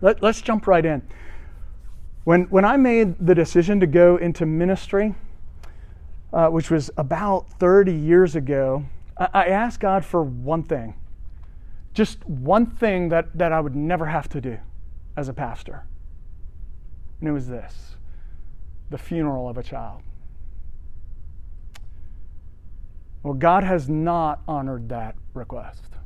Let, us jump right in. When, when I made the decision to go into ministry, uh, which was about 30 years ago, I, I asked God for one thing. Just one thing that, that I would never have to do as a pastor. And it was this the funeral of a child. Well, God has not honored that request.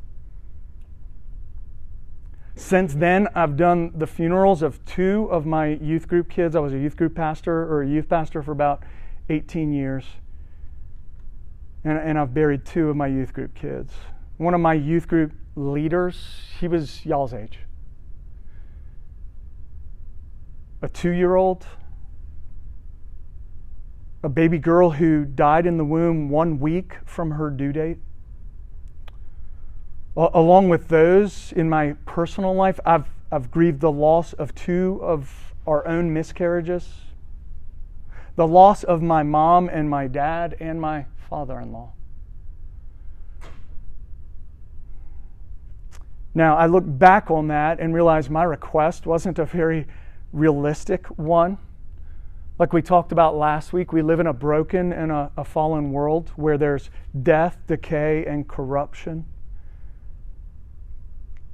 Since then, I've done the funerals of two of my youth group kids. I was a youth group pastor or a youth pastor for about 18 years. And, and I've buried two of my youth group kids. One of my youth group leaders, he was y'all's age. A two year old, a baby girl who died in the womb one week from her due date. Along with those in my personal life, I've, I've grieved the loss of two of our own miscarriages, the loss of my mom and my dad and my father in law. Now, I look back on that and realize my request wasn't a very realistic one. Like we talked about last week, we live in a broken and a, a fallen world where there's death, decay, and corruption.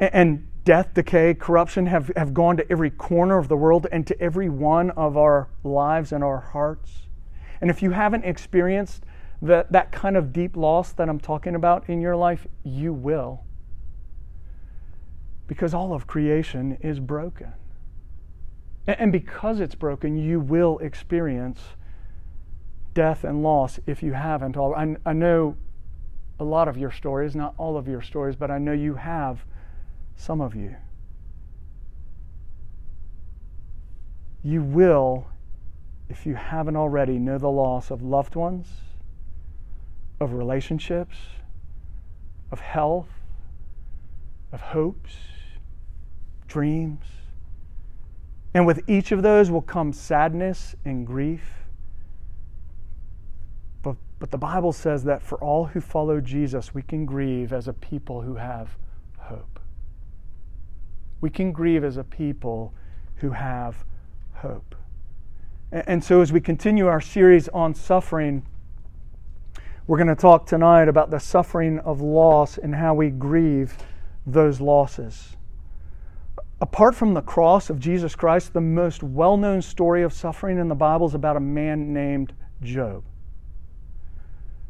And, death, decay, corruption have, have gone to every corner of the world and to every one of our lives and our hearts. And if you haven't experienced that, that kind of deep loss that I'm talking about in your life, you will. Because all of creation is broken. And because it's broken, you will experience death and loss if you haven't. I, I know a lot of your stories, not all of your stories, but I know you have some of you. You will, if you haven't already, know the loss of loved ones, of relationships, of health, of hopes, dreams and with each of those will come sadness and grief. But, but the Bible says that for all who follow Jesus, we can grieve as a people who have hope. We can grieve as a people who have hope. And, so, as we continue our series on suffering, we're going to talk tonight about the suffering of loss and how we grieve those losses. Apart from the cross of Jesus Christ, the most well known story of suffering in the Bible is about a man named Job.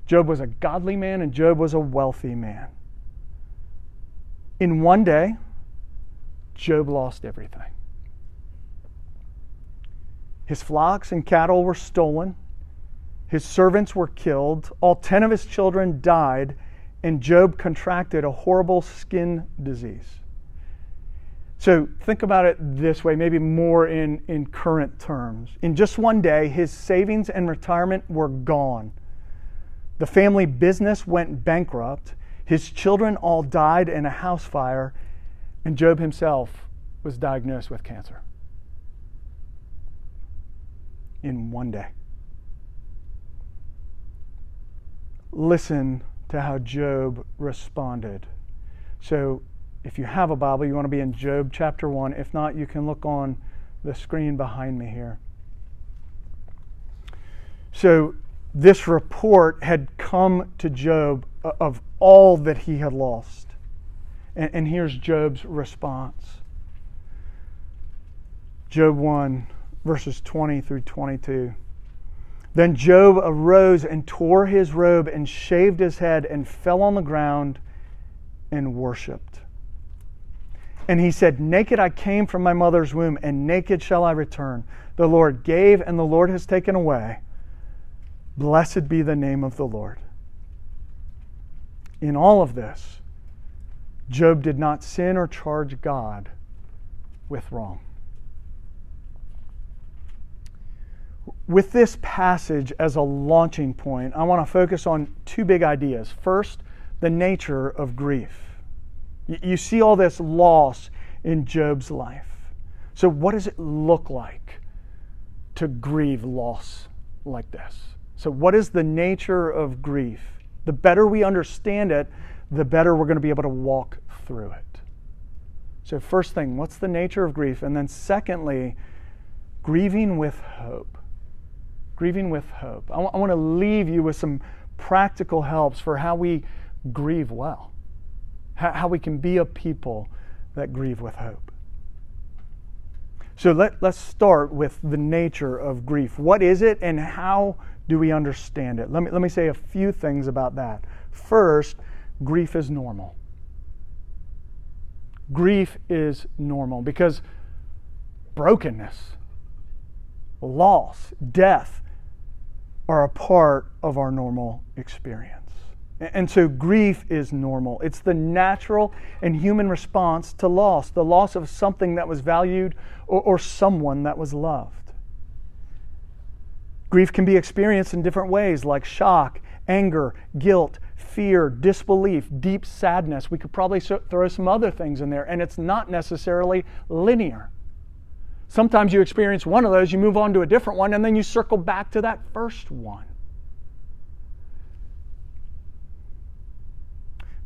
Job was a godly man and Job was a wealthy man. In one day, Job lost everything. His flocks and cattle were stolen, his servants were killed, all 10 of his children died, and Job contracted a horrible skin disease. So think about it this way, maybe more in, in current terms. In just one day, his savings and retirement were gone. The family business went bankrupt. His children all died in a house fire, and Job himself was diagnosed with cancer. In one day. Listen to how Job responded. So if you have a Bible, you want to be in Job chapter 1. If not, you can look on the screen behind me here. So, this report had come to Job uh, of all that he had lost. And, and here's Job's response Job 1, verses 20 through 22. Then Job arose and tore his robe and shaved his head and fell on the ground and worshiped. And he said, Naked I came from my mother's womb, and naked shall I return. The Lord gave, and the Lord has taken away. Blessed be the name of the Lord. In all of this, Job did not sin or charge God with wrong. With this passage as a launching point, I want to focus on two big ideas. First, the nature of grief. You see all this loss in Job's life. So, what does it look like to grieve loss like this? So, what is the nature of grief? The better we understand it, the better we're going to be able to walk through it. So, first thing, what's the nature of grief? And then, secondly, grieving with hope. Grieving with hope. I, w- I want to leave you with some practical helps for how we grieve well, how, how we can be a people that grieve with hope. So let, let's start with the nature of grief. What is it and how do we understand it? Let me, let me say a few things about that. First, grief is normal. Grief is normal because brokenness, loss, death are a part of our normal experience. And so grief is normal. It's the natural and human response to loss, the loss of something that was valued or, or, someone that was loved. Grief can be experienced in different ways, like shock, anger, guilt, fear, disbelief, deep sadness. We could probably throw some other things in there, and it's not necessarily linear. Sometimes you experience one of those, you move on to a different one, and then you circle back to that first one.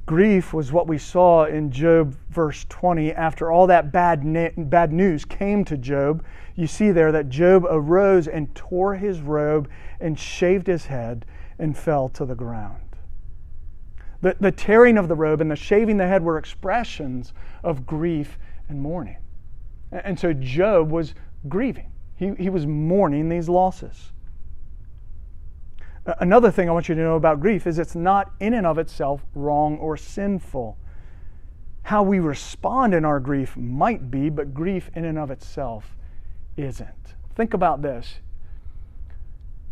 Grief was what we saw in Job verse 20. After all that bad, na- bad news came to Job, you see there that Job arose and tore his robe and shaved his head and fell to the ground. The, the tearing of the robe and the shaving the head were expressions of grief and mourning. And so Job was grieving, he, he was mourning these losses. Another thing I want you to know about grief is it's not in and of itself wrong or sinful. How we respond in our grief might be, but grief in and of itself isn't. Think about this.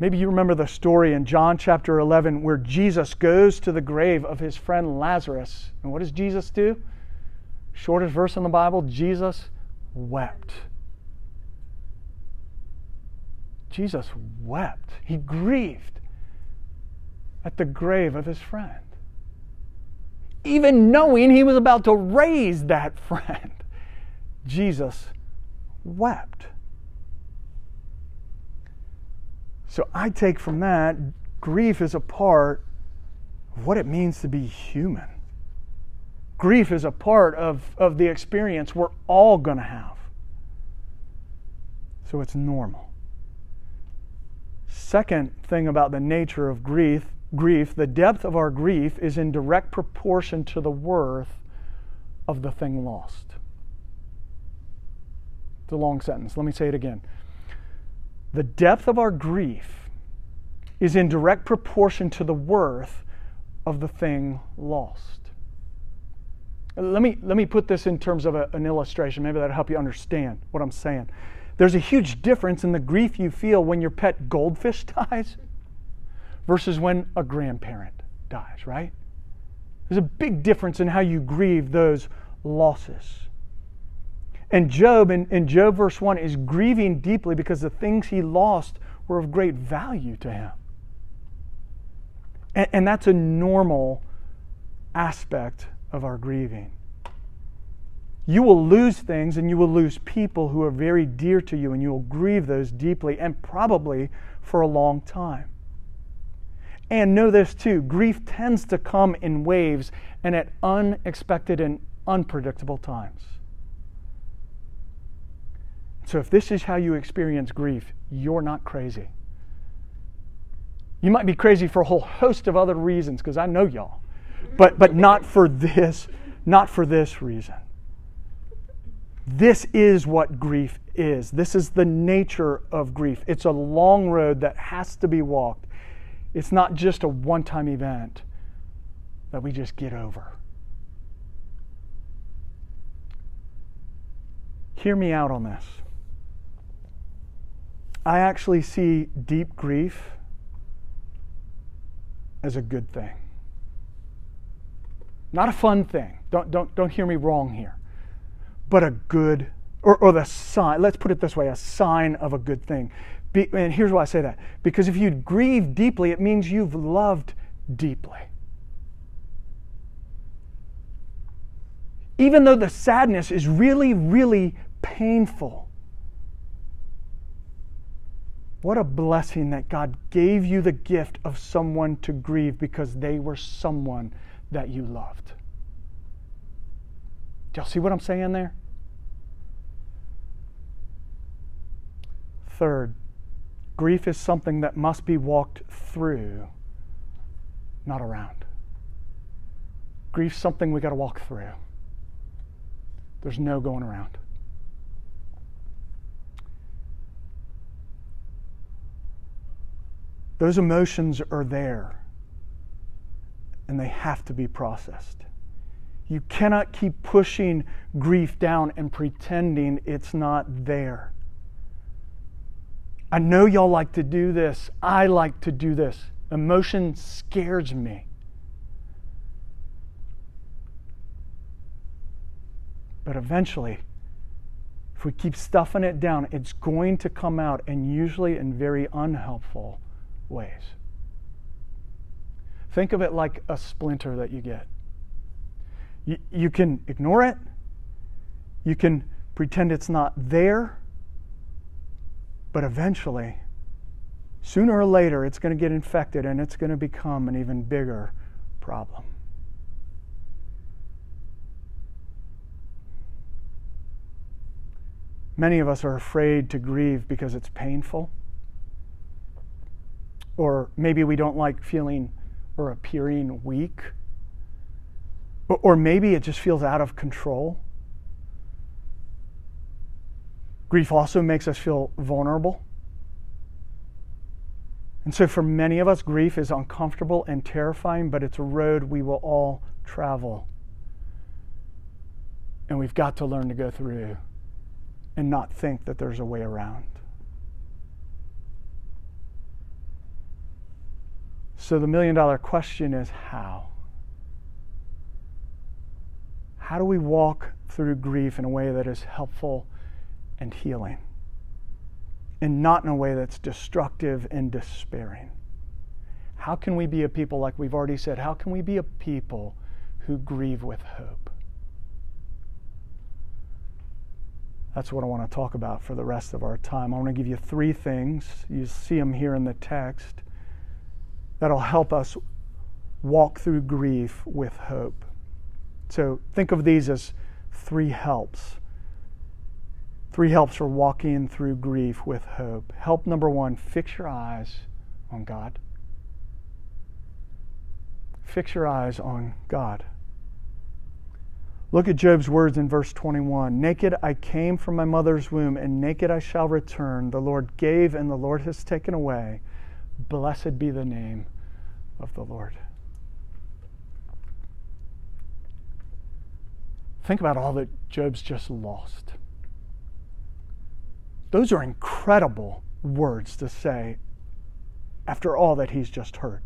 Maybe you remember the story in John chapter 11 where Jesus goes to the grave of his friend Lazarus. And what does Jesus do? Shortest verse in the Bible Jesus wept. Jesus wept. He grieved at the grave of his friend, even knowing he was about to raise that friend. Jesus wept. So I take from that grief is a part of what it means to be human. Grief is a part of, of the experience we're all going to have. So it's normal. Second thing about the nature of grief grief, the depth of our grief is in direct proportion to the worth of the thing lost. It's a long sentence. Let me say it again. The depth of our grief is in direct proportion to the worth of the thing lost. Let me, let me put this in terms of a, an illustration. Maybe that'll help you understand what I'm saying. There's a huge difference in the grief you feel when your pet goldfish dies versus when a grandparent dies, right? There's a big difference in how you grieve those losses. And Job, in, in Job verse 1, is grieving deeply because the things he lost were of great value to him. And, and that's a normal aspect of our grieving. You will lose things and you will lose people who are very dear to you, and you will grieve those deeply and probably for a long time. And know this too grief tends to come in waves and at unexpected and unpredictable times. So, if this is how you experience grief, you're not crazy. You might be crazy for a whole host of other reasons, because I know y'all, but, but not for this, not for this reason. This is what grief is. This is the nature of grief. It's a long road that has to be walked. It's not just a one time event that we just get over. Hear me out on this. I actually see deep grief as a good thing. Not a fun thing. Don't, don't, don't hear me wrong here. But a good, or, or the sign, let's put it this way a sign of a good thing. Be, and here's why I say that. Because if you grieve deeply, it means you've loved deeply. Even though the sadness is really, really painful, what a blessing that God gave you the gift of someone to grieve because they were someone that you loved. Do y'all see what I'm saying there? Third, grief is something that must be walked through, not around. Grief's something we got to walk through. There's no going around. Those emotions are there and they have to be processed. You cannot keep pushing grief down and pretending it's not there. I know y'all like to do this. I like to do this. Emotion scares me. But eventually, if we keep stuffing it down, it's going to come out, and usually in very unhelpful ways. Think of it like a splinter that you get. You, you can ignore it, you can pretend it's not there, but eventually, sooner or later, it's going to get infected and it's going to become an even bigger problem. Many of us are afraid to grieve because it's painful. Or maybe we don't like feeling or appearing weak. Or maybe it just feels out of control. Grief also makes us feel vulnerable. And so, for many of us, grief is uncomfortable and terrifying, but it's a road we will all travel. And we've got to learn to go through and not think that there's a way around. So the million dollar question is how? How do we walk through grief in a way that is helpful and healing? And not in a way that's destructive and despairing? How can we be a people, like we've already said, how can we be a people who grieve with hope? That's what I want to talk about for the rest of our time. I want to give you three things. You see them here in the text that'll help us walk through grief with hope. So think of these as three helps. Three helps for walking through grief with hope. Help number one fix your eyes on God. Fix your eyes on God. Look at Job's words in verse 21 Naked I came from my mother's womb, and naked I shall return. The Lord gave, and the Lord has taken away. Blessed be the name of the Lord. Think about all that Job's just lost. Those are incredible words to say after all that he's just heard.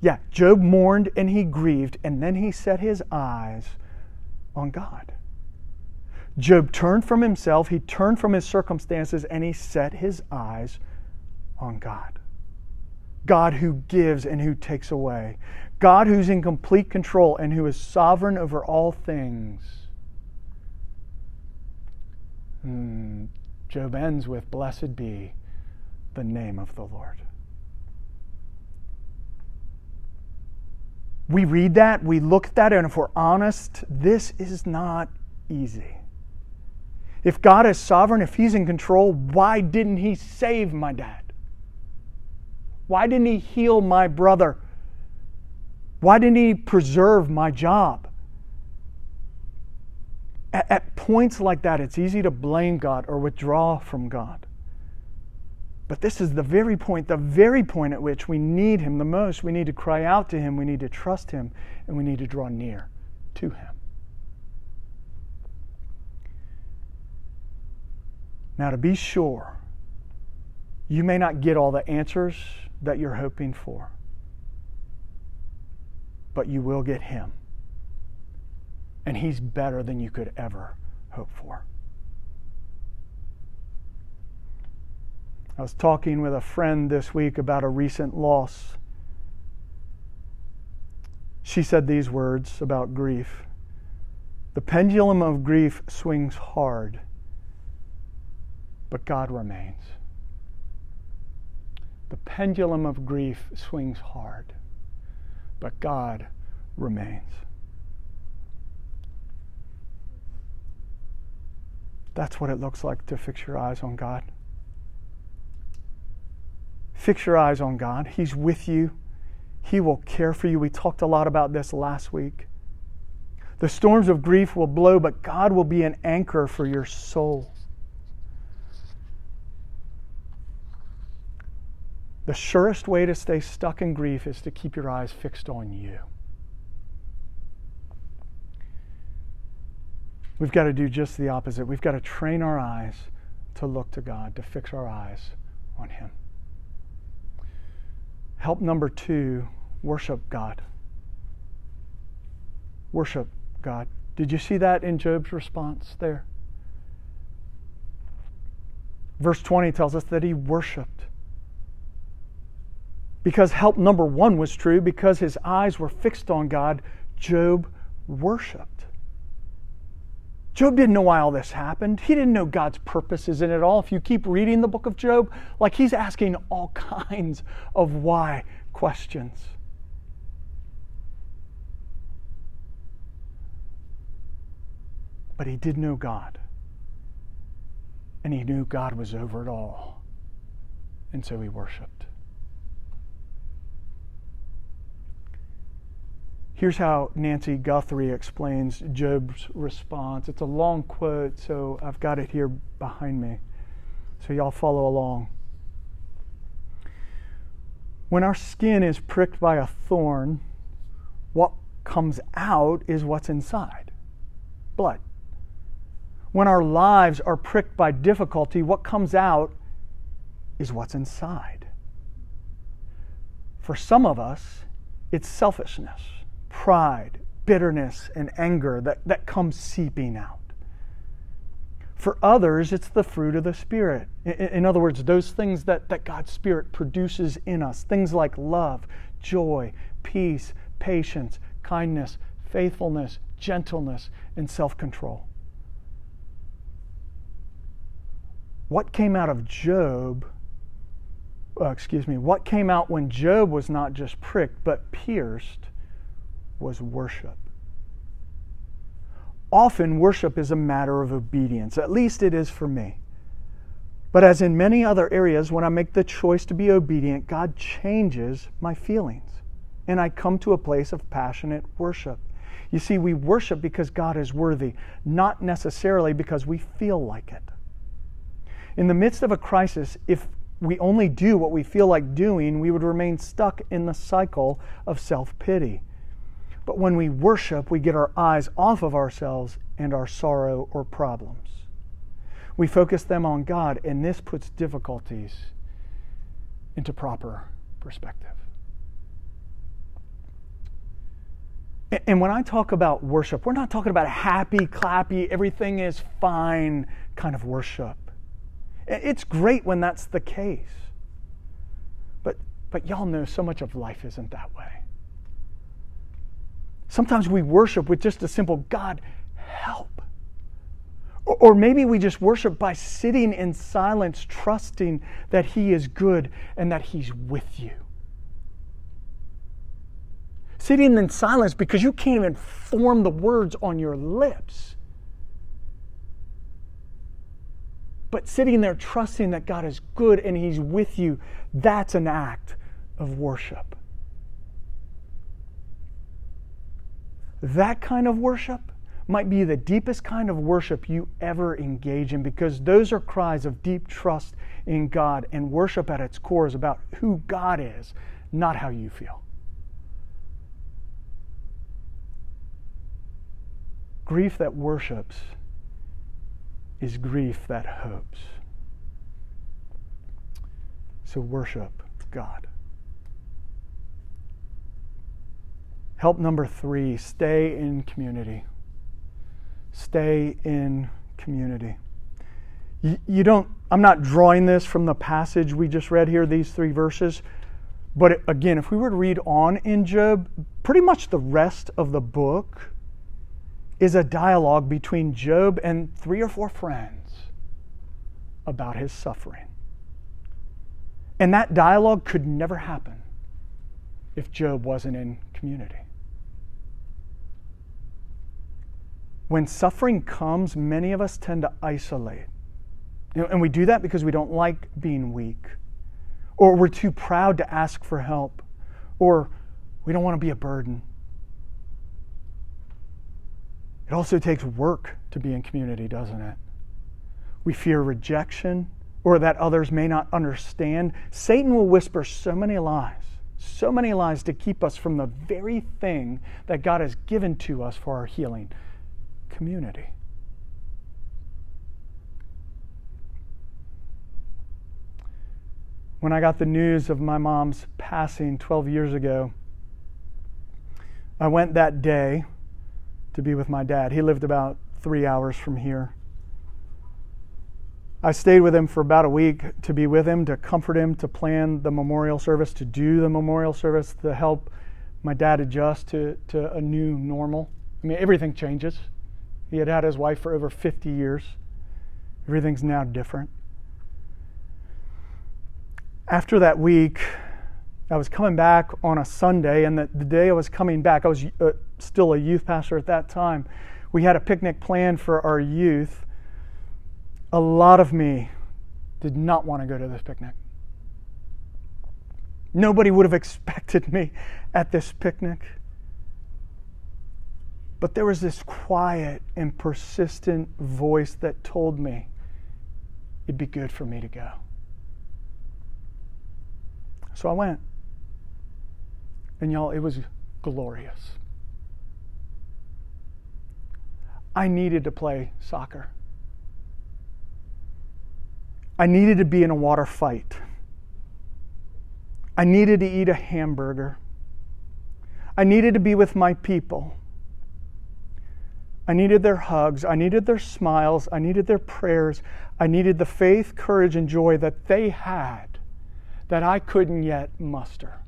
Yeah, Job mourned and he grieved, and then he set his eyes on God. Job turned from himself, he turned from his circumstances, and he set his eyes on God. God who gives and who takes away. God who's in complete control and who is sovereign over all things. Hmm. Job ends with, Blessed be the name of the Lord. We read that, we look at that, and if we're honest, this is not easy. If God is sovereign, if He's in control, why didn't He save my dad? Why didn't He heal my brother? Why didn't He preserve my job? At, at points like that, it's easy to blame God or withdraw from God. But this is the very point, the very point at which we need Him the most. We need to cry out to Him, we need to trust Him, and we need to draw near to Him. Now, to be sure, you may not get all the answers that you're hoping for, but you will get Him. And He's better than you could ever hope for. I was talking with a friend this week about a recent loss. She said these words about grief The pendulum of grief swings hard, but God remains. The pendulum of grief swings hard, but God remains. That's what it looks like to fix your eyes on God. Fix your eyes on God. He's with you, He will care for you. We talked a lot about this last week. The storms of grief will blow, but God will be an anchor for your soul. The surest way to stay stuck in grief is to keep your eyes fixed on you. We've got to do just the opposite. We've got to train our eyes to look to God, to fix our eyes on Him. Help number two worship God. Worship God. Did you see that in Job's response there? Verse 20 tells us that he worshiped. Because help number one was true, because his eyes were fixed on God, Job worshiped. Job didn't know why all this happened. He didn't know God's purposes in it all. If you keep reading the book of Job, like he's asking all kinds of why questions. But he did know God. And he knew God was over it all. And so he worshiped. Here's how Nancy Guthrie explains Job's response. It's a long quote, so I've got it here behind me. So y'all follow along. When our skin is pricked by a thorn, what comes out is what's inside blood. When our lives are pricked by difficulty, what comes out is what's inside. For some of us, it's selfishness pride, bitterness, and anger that, that comes seeping out. For others, it's the fruit of the Spirit. In, in, other words, those things that, that God's Spirit produces in us things like love, joy, peace, patience, kindness, faithfulness, gentleness, and self control. What came out of Job, uh, excuse me, what came out when Job was not just pricked, but pierced was worship. Often, worship is a matter of obedience. At least it is for me. But as in many other areas, when I make the choice to be obedient, God changes my feelings. And I come to a place of passionate worship. You see, we worship because God is worthy, not necessarily because we feel like it. In the midst of a crisis, if we only do what we feel like doing, we would remain stuck in the cycle of self pity. But when we worship, we get our eyes off of ourselves and our sorrow or problems. We focus them on God, and this puts difficulties into proper perspective. And when I talk about worship, we're not talking about happy, clappy, everything is fine kind of worship. It's great when that's the case. But, but y'all know so much of life isn't that way. Sometimes we worship with just a simple God, help. Or maybe we just worship by sitting in silence, trusting that He is good and that He's with you. Sitting in silence because you can't even form the words on your lips. But sitting there trusting that God is good and He's with you, that's an act of worship. That kind of worship might be the deepest kind of worship you ever engage in because those are cries of deep trust in God, and worship at its core is about who God is, not how you feel. Grief that worships is grief that hopes. So worship God. Help number three stay in community. Stay in community. You, you, don't, I'm not drawing this from the passage we just read here, these three verses. But again, if we were to read on in Job, pretty much the rest of the book is a dialogue between Job and three or four friends about his suffering. And that dialogue could never happen if Job wasn't in community. When suffering comes, many of us tend to isolate. You know, and we do that because we don't like being weak, or we're too proud to ask for help, or we don't want to be a burden. It also takes work to be in community, doesn't it? We fear rejection or that others may not understand. Satan will whisper so many lies, so many lies to keep us from the very thing that God has given to us for our healing community. When I got the news of my mom's passing 12 years ago, I went that day to be with my dad. He lived about three hours from here. I stayed with him for about a week to be with him, to comfort him, to plan the memorial service, to do the memorial service, to help my dad adjust to, to a new normal. I mean, everything changes. He had had his wife for over 50 years, everything's now different. After that week, I was coming back on a Sunday, and the, the day I was coming back, I was uh, still a youth pastor at that time. We had a picnic planned for our youth. A lot of me did not want to go to this picnic. Nobody would have expected me at this picnic. But there was this quiet and persistent voice that told me it'd be good for me to go. So I went. And y'all, it was glorious. I needed to play soccer. I needed to be in a water fight. I needed to eat a hamburger. I needed to be with my people. I needed their hugs. I needed their smiles. I needed their prayers. I needed the faith, courage, and joy that they had that I couldn't yet muster.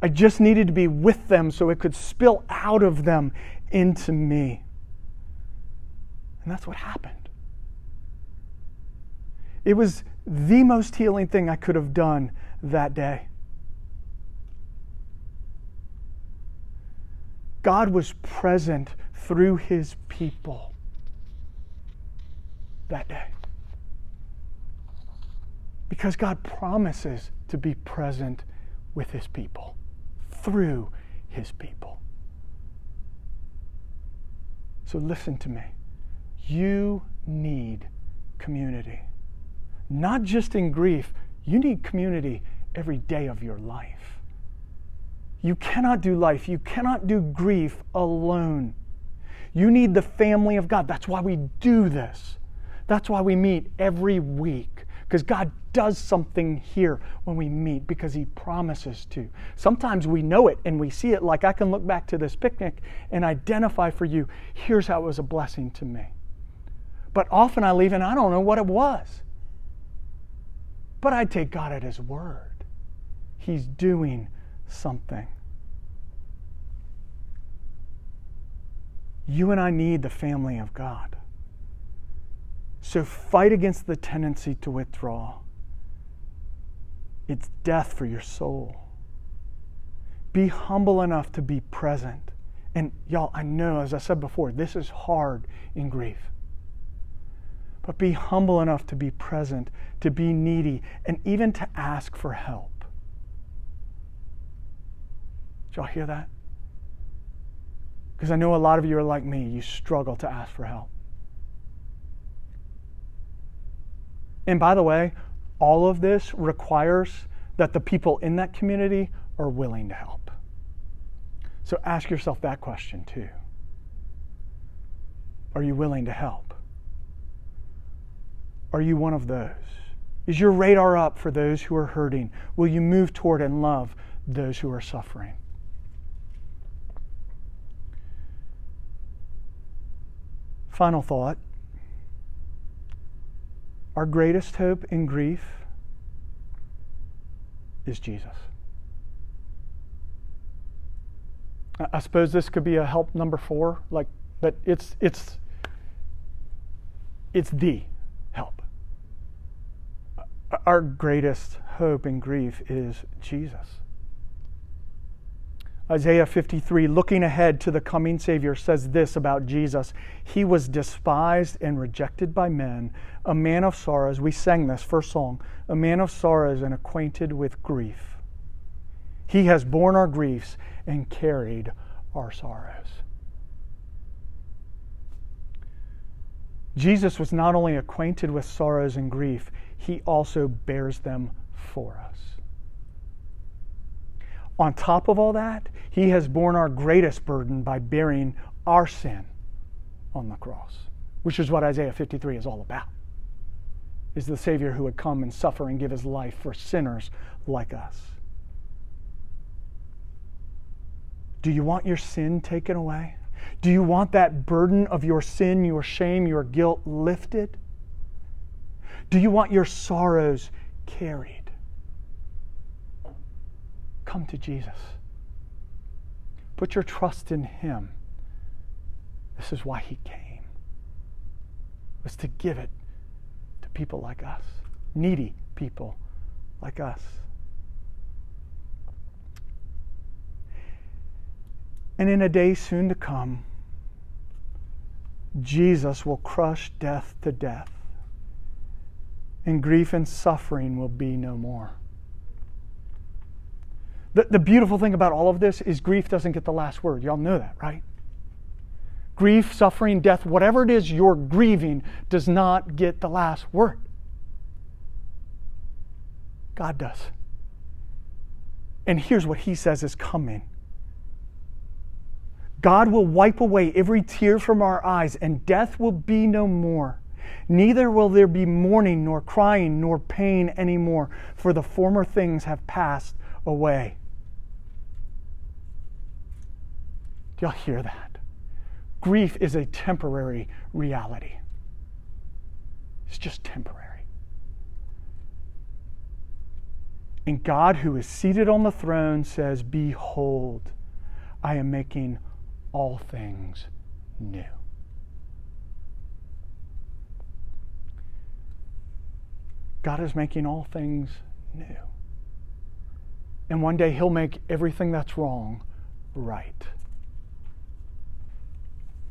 I just needed to be with them so it could spill out of them into me. And that's what happened. It was the most healing thing I could have done that day. God was present through his people that day. Because God promises to be present with his people through his people. So listen to me. You need community. Not just in grief, you need community every day of your life. You cannot do life, you cannot do grief alone. You need the family of God. That's why we do this. That's why we meet every week. Because God does something here when we meet because He promises to. Sometimes we know it and we see it, like I can look back to this picnic and identify for you here's how it was a blessing to me. But often I leave and I don't know what it was. But I take God at His word. He's doing something. You and I need the family of God. So fight against the tendency to withdraw. It's death for your soul. Be humble enough to be present. And y'all, I know, as I said before, this is hard in grief. But be humble enough to be present, to be needy, and even to ask for help. Did y'all hear that? Because I know a lot of you are like me, you struggle to ask for help. And by the way, all of this requires that the people in that community are willing to help. So ask yourself that question too. Are you willing to help? Are you one of those? Is your radar up for those who are hurting? Will you move toward and love those who are suffering? Final thought our greatest hope in grief is Jesus. I suppose this could be a help number four, like, but it's it's it's the help. Our greatest hope in grief is Jesus. Isaiah 53, looking ahead to the coming Savior, says this about Jesus He was despised and rejected by men, a man of sorrows. We sang this first song, a man of sorrows and acquainted with grief. He has borne our griefs and carried our sorrows. Jesus was not only acquainted with sorrows and grief, he also bears them for us. On top of all that, he has borne our greatest burden by bearing our sin on the cross, which is what Isaiah 53 is all about. Is the Savior who would come and suffer and give his life for sinners like us. Do you want your sin taken away? Do you want that burden of your sin, your shame, your guilt lifted? Do you want your sorrows carried? Come to Jesus. Put your trust in Him. This is why He came, was to give it to people like us, needy people like us. And in a day soon to come, Jesus will crush death to death, and grief and suffering will be no more. The, the beautiful thing about all of this is grief doesn't get the last word. Y'all know that, right? Grief, suffering, death, whatever it is you're grieving, does not get the last word. God does. And here's what he says is coming God will wipe away every tear from our eyes, and death will be no more. Neither will there be mourning, nor crying, nor pain anymore, for the former things have passed away. Do y'all hear that? Grief is a temporary reality, it's just temporary. And God, who is seated on the throne, says, Behold, I am making all things new. God is making all things new. And one day He'll make everything that's wrong right.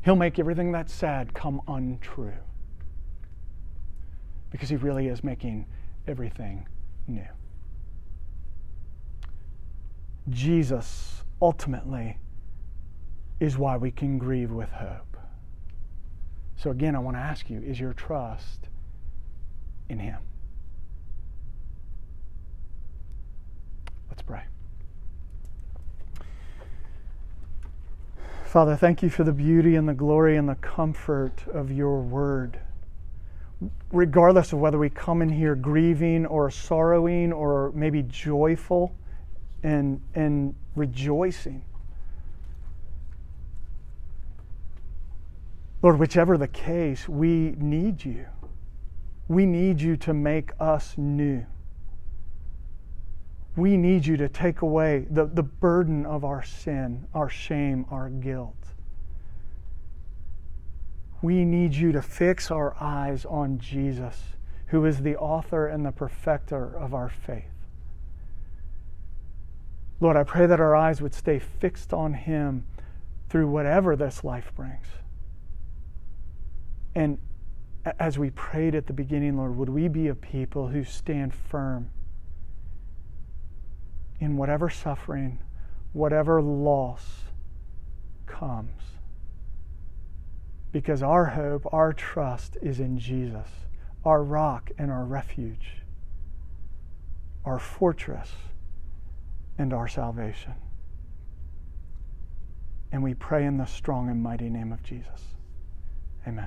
He'll make everything that's sad come untrue. Because He really is making everything new. Jesus ultimately is why we can grieve with hope. So, again, I want to ask you is your trust in Him? Let's pray. Father, thank you for the beauty and the glory and the comfort of your word. Regardless of whether we come in here grieving or sorrowing or maybe joyful and, and rejoicing, Lord, whichever the case, we need you. We need you to make us new. We need you to take away the, the burden of our sin, our shame, our guilt. We need you to fix our eyes on Jesus, who is the author and the perfecter of our faith. Lord, I pray that our eyes would stay fixed on Him through whatever this life brings. And as we prayed at the beginning, Lord, would we be a people who stand firm in whatever suffering, whatever loss comes? Because our hope, our trust is in Jesus, our rock and our refuge, our fortress and our salvation. And we pray in the strong and mighty name of Jesus. Amen.